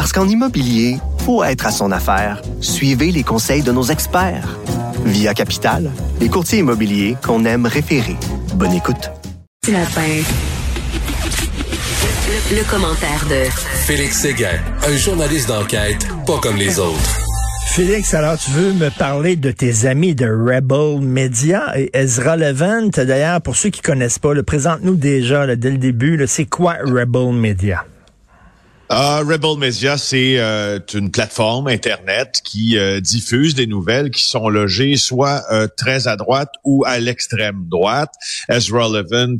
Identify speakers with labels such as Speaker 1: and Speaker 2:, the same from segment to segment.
Speaker 1: Parce qu'en immobilier, faut être à son affaire. Suivez les conseils de nos experts. Via Capital, les courtiers immobiliers qu'on aime référer. Bonne écoute.
Speaker 2: Le, le commentaire de
Speaker 3: Félix Séguin, un journaliste d'enquête pas comme les autres.
Speaker 4: Félix, alors tu veux me parler de tes amis de Rebel Media et Ezra Levant. D'ailleurs, pour ceux qui connaissent pas, le présente-nous déjà là, dès le début. C'est quoi Rebel Media?
Speaker 5: Uh, Rebel Media, c'est euh, une plateforme Internet qui euh, diffuse des nouvelles qui sont logées soit euh, très à droite ou à l'extrême droite. Ezra Levant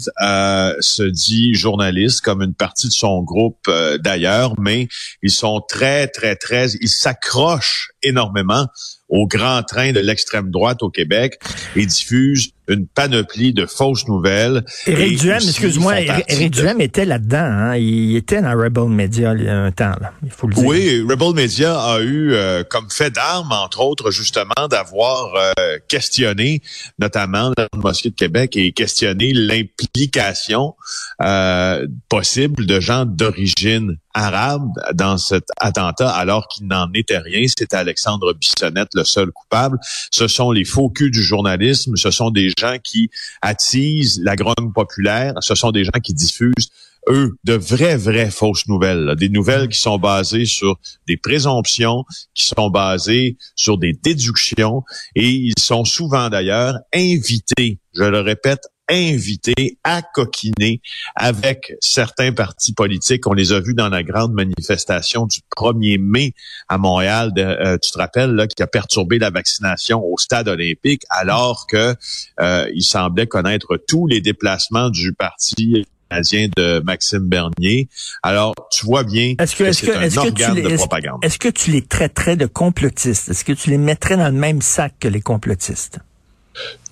Speaker 5: se dit journaliste comme une partie de son groupe d'ailleurs, mais ils sont très, très, très... Ils s'accrochent énormément au grand train de l'extrême droite au Québec et diffusent une panoplie de fausses nouvelles.
Speaker 4: Éric Duhem, excuse-moi, Éric Duhem était là-dedans. Hein? Il était dans Rebel Media il y a un temps. Là. Il faut le dire.
Speaker 5: Oui, Rebel Media a eu euh, comme fait d'armes, entre autres, justement, d'avoir euh, questionné, notamment le mosquée de Québec, et questionné l'implication euh, possible de gens d'origine arabe dans cet attentat, alors qu'il n'en était rien. C'était Alexandre Bissonnette le seul coupable. Ce sont les faux culs du journalisme. Ce sont des gens qui attisent la grogne populaire. Ce sont des gens qui diffusent eux, de vraies, vraies fausses nouvelles. Des nouvelles qui sont basées sur des présomptions, qui sont basées sur des déductions, et ils sont souvent d'ailleurs invités, je le répète, invités à coquiner avec certains partis politiques. On les a vus dans la grande manifestation du 1er mai à Montréal, euh, tu te rappelles, là, qui a perturbé la vaccination au stade olympique, alors que euh, il semblait connaître tous les déplacements du parti canadien de Maxime Bernier. Alors, tu vois bien
Speaker 4: est-ce que, c'est un organe de propagande. Est-ce que tu les traiterais de complotistes? Est-ce que tu les mettrais dans le même sac que les complotistes?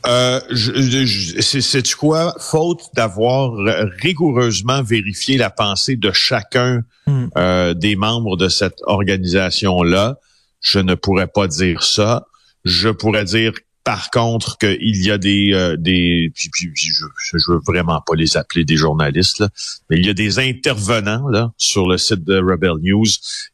Speaker 5: Euh, c'est quoi? Faute d'avoir rigoureusement vérifié la pensée de chacun hmm. euh, des membres de cette organisation là je ne pourrais pas dire ça je pourrais dire par contre qu'il y a des euh, des puis, je, je veux vraiment pas les appeler des journalistes là, mais il y a des intervenants là sur le site de Rebel News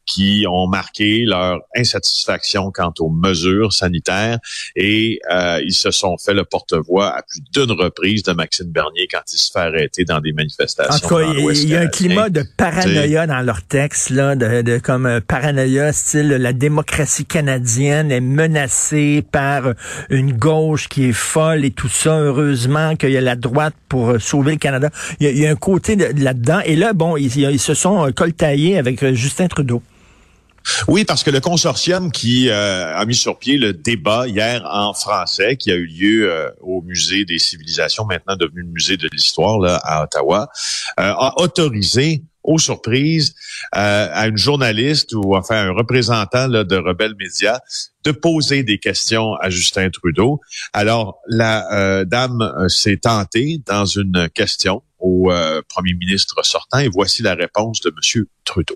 Speaker 5: qui ont marqué leur insatisfaction quant aux mesures sanitaires et euh, ils se sont fait le porte-voix à plus d'une reprise de Maxime Bernier quand il se fait arrêter dans des manifestations.
Speaker 4: En il y a un climat de paranoïa dans leur texte là, de, de comme euh, paranoïa style la démocratie canadienne est menacée par une une gauche qui est folle et tout ça. Heureusement qu'il y a la droite pour euh, sauver le Canada. Il y a, un côté là-dedans. Et là, bon, ils, se sont euh, coltaillés avec euh, Justin Trudeau.
Speaker 5: Oui, parce que le consortium qui a mis sur pied le débat hier en français, qui a eu lieu au musée des civilisations, maintenant devenu le musée de l'histoire à Ottawa, a autorisé aux surprises euh, à une journaliste ou enfin un représentant là, de Rebelle Média de poser des questions à Justin Trudeau. Alors la euh, dame euh, s'est tentée dans une question au premier ministre sortant et voici la réponse de Monsieur Trudeau.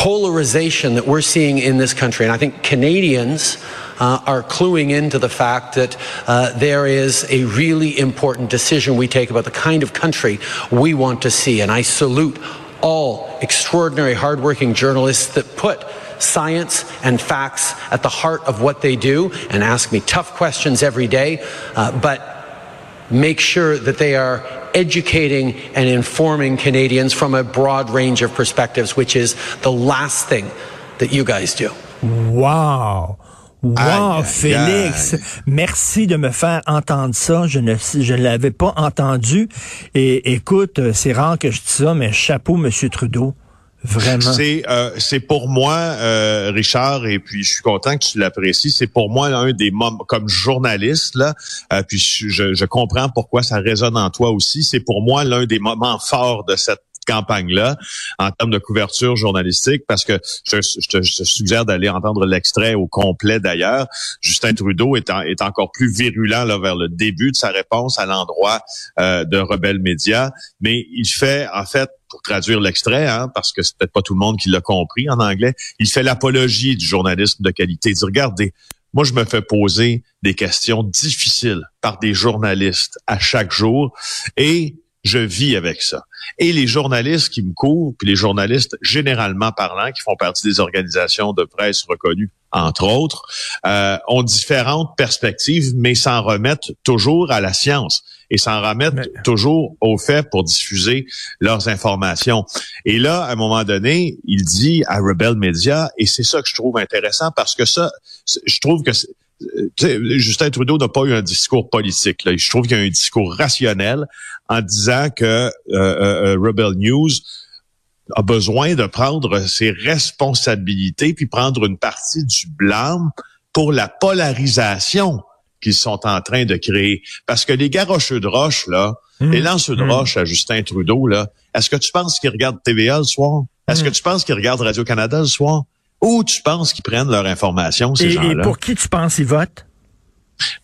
Speaker 6: Polarization that we're seeing in this country, and I think Canadians uh, are cluing into the fact that uh, there is a really important decision we take about the kind of country we want to see. And I salute all extraordinary, hardworking journalists that put science and facts at the heart of what they do and ask me tough questions every day, uh, but make sure that they are educating and informing Canadians from a broad range of perspectives, which is the last thing that you guys do.
Speaker 4: Wow. Wow, Félix, merci de me faire entendre ça. Je ne je l'avais pas entendu. Et écoute, c'est rare que je dise ça, mais chapeau, Monsieur Trudeau. Vraiment.
Speaker 5: C'est euh, c'est pour moi, euh, Richard, et puis je suis content que tu l'apprécies. C'est pour moi un des moments comme journaliste là. Euh, puis je, je comprends pourquoi ça résonne en toi aussi. C'est pour moi l'un des moments forts de cette campagne-là en termes de couverture journalistique, parce que je, te, suggère d'aller entendre l'extrait au complet d'ailleurs. Justin Trudeau est, est encore plus virulent là, vers le début de sa réponse à l'endroit euh, de Rebelle Média, mais il fait en fait pour traduire l'extrait, hein, parce que c'est peut-être pas tout le monde qui l'a compris en anglais, il fait l'apologie du journalisme de qualité. Il dit, regardez, moi, je me fais poser des questions difficiles par des journalistes à chaque jour et je vis avec ça. Et les journalistes qui me courent, puis les journalistes généralement parlant, qui font partie des organisations de presse reconnues, entre autres, euh, ont différentes perspectives, mais s'en remettent toujours à la science et s'en remettent toujours au fait pour diffuser leurs informations. Et là, à un moment donné, il dit à Rebel Media, et c'est ça que je trouve intéressant parce que ça, je trouve que Justin Trudeau n'a pas eu un discours politique. Là. Je trouve qu'il y a un discours rationnel en disant que euh, euh, euh, Rebel News a besoin de prendre ses responsabilités puis prendre une partie du blâme pour la polarisation qu'ils sont en train de créer. Parce que les garocheux de roche, là, mmh. les lanceux de mmh. roche à Justin Trudeau, là, est-ce que tu penses qu'ils regardent TVA le soir? Est-ce mmh. que tu penses qu'ils regardent Radio-Canada le soir? Où tu penses qu'ils prennent leur information, ces gens-là?
Speaker 4: Et pour qui tu penses qu'ils votent?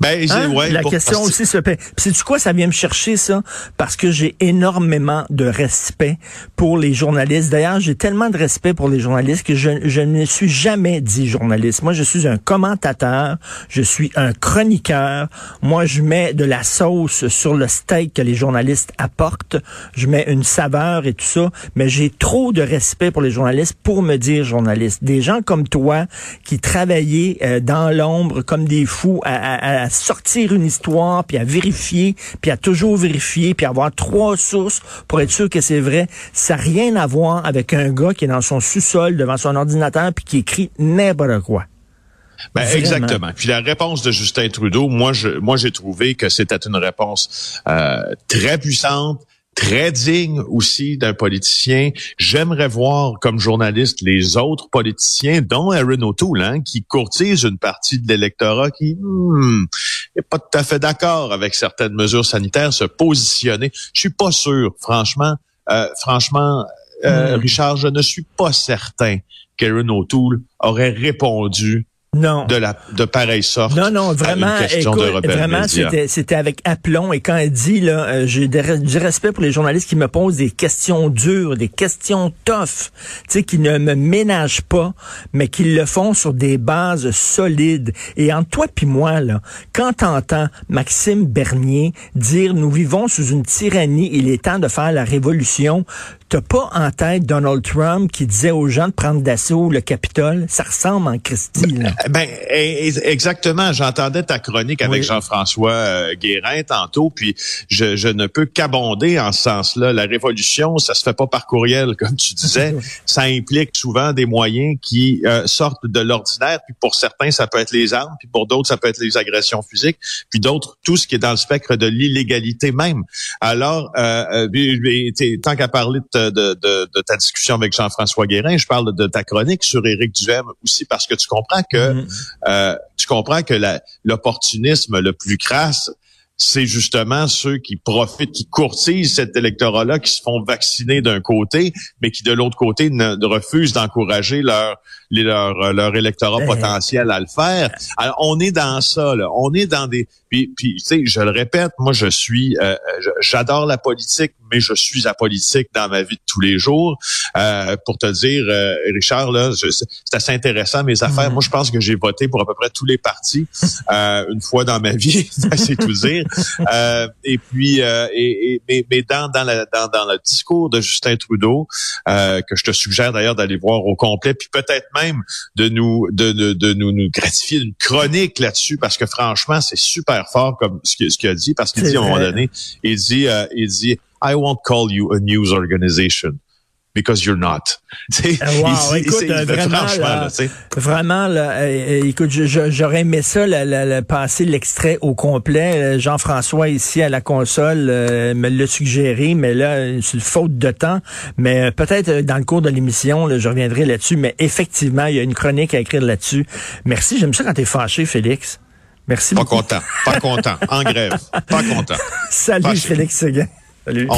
Speaker 5: Ben, hein? ouais,
Speaker 4: la question aussi se paie. C'est du quoi ça vient me chercher ça? Parce que j'ai énormément de respect pour les journalistes. D'ailleurs, j'ai tellement de respect pour les journalistes que je, je ne suis jamais dit journaliste. Moi, je suis un commentateur, je suis un chroniqueur. Moi, je mets de la sauce sur le steak que les journalistes apportent. Je mets une saveur et tout ça, mais j'ai trop de respect pour les journalistes pour me dire journaliste. Des gens comme toi qui travaillaient euh, dans l'ombre comme des fous à à sortir une histoire, puis à vérifier, puis à toujours vérifier, puis avoir trois sources pour être sûr que c'est vrai. Ça n'a rien à voir avec un gars qui est dans son sous-sol devant son ordinateur puis qui écrit n'importe quoi.
Speaker 5: Ben, exactement. Puis la réponse de Justin Trudeau, moi, je, moi, j'ai trouvé que c'était une réponse euh, très puissante, très digne aussi d'un politicien. J'aimerais voir comme journaliste les autres politiciens, dont Aaron O'Toole, hein, qui courtise une partie de l'électorat qui n'est hmm, pas tout à fait d'accord avec certaines mesures sanitaires, se positionner. Je suis pas sûr, franchement, euh, franchement, euh, hmm. Richard, je ne suis pas certain qu'Aaron O'Toole aurait répondu
Speaker 4: non.
Speaker 5: de la de pareille sorte.
Speaker 4: Non, non, vraiment. écoute, vraiment, c'était c'était avec aplomb. Et quand elle dit là, euh, j'ai du respect pour les journalistes qui me posent des questions dures, des questions tough, tu sais, qui ne me ménagent pas, mais qui le font sur des bases solides. Et entre toi puis moi là, quand t'entends Maxime Bernier dire nous vivons sous une tyrannie, il est temps de faire la révolution. T'as pas en tête Donald Trump qui disait aux gens de prendre d'assaut le Capitole? Ça ressemble en Christie, là.
Speaker 5: Ben, exactement. J'entendais ta chronique avec Jean-François euh, Guérin tantôt, puis je, je ne peux qu'abonder en ce sens-là. La révolution, ça se fait pas par courriel, comme tu disais. ça implique souvent des moyens qui euh, sortent de l'ordinaire, puis pour certains, ça peut être les armes, puis pour d'autres, ça peut être les agressions physiques, puis d'autres, tout ce qui est dans le spectre de l'illégalité même. Alors, euh, euh tant qu'à parler de de, ta discussion avec Jean-François Guérin, je parle de ta chronique sur Éric Duhem aussi parce que tu comprends que mm-hmm. euh, tu comprends que l'opportunisme le plus crasse, c'est justement ceux qui profitent, qui courtisent cet électorat-là, qui se font vacciner d'un côté, mais qui de l'autre côté ne, refusent d'encourager leur, leur leur électorat ben. potentiel à le faire. Alors, on est dans ça, là. On est dans des puis, puis tu sais, je le répète, moi je suis, euh, j'adore la politique, mais je suis apolitique dans ma vie de tous les jours. Euh, pour te dire, euh, Richard, là, c'est assez intéressant mes affaires. Mm. Moi, je pense que j'ai voté pour à peu près tous les partis une fois dans ma vie, c'est tout dire. et puis, et, mais, mais dans dans, la, dans dans le discours de Justin Trudeau, que je te suggère d'ailleurs d'aller voir au complet, puis peut-être même de nous de, de, de nous, nous gratifier d'une chronique là-dessus, parce que franchement, c'est super fort comme ce qu'il a dit parce qu'il dit à un moment donné, il dit, euh, il dit, I won't call you a news organization because you're not.
Speaker 4: Ah, wow, écoute, vraiment, là, vraiment, là, écoute, j'aurais aimé ça, la, passer l'extrait au complet. Jean-François ici à la console euh, me l'a suggéré, mais là, c'est une faute de temps. Mais euh, peut-être dans le cours de l'émission, je reviendrai là-dessus. Mais effectivement, il y a une chronique à écrire là-dessus. Merci. J'aime ça quand t'es fâché, Félix. Merci
Speaker 5: pas
Speaker 4: beaucoup.
Speaker 5: content, pas content, en grève, pas content.
Speaker 4: Salut Félix Seguin. Salut.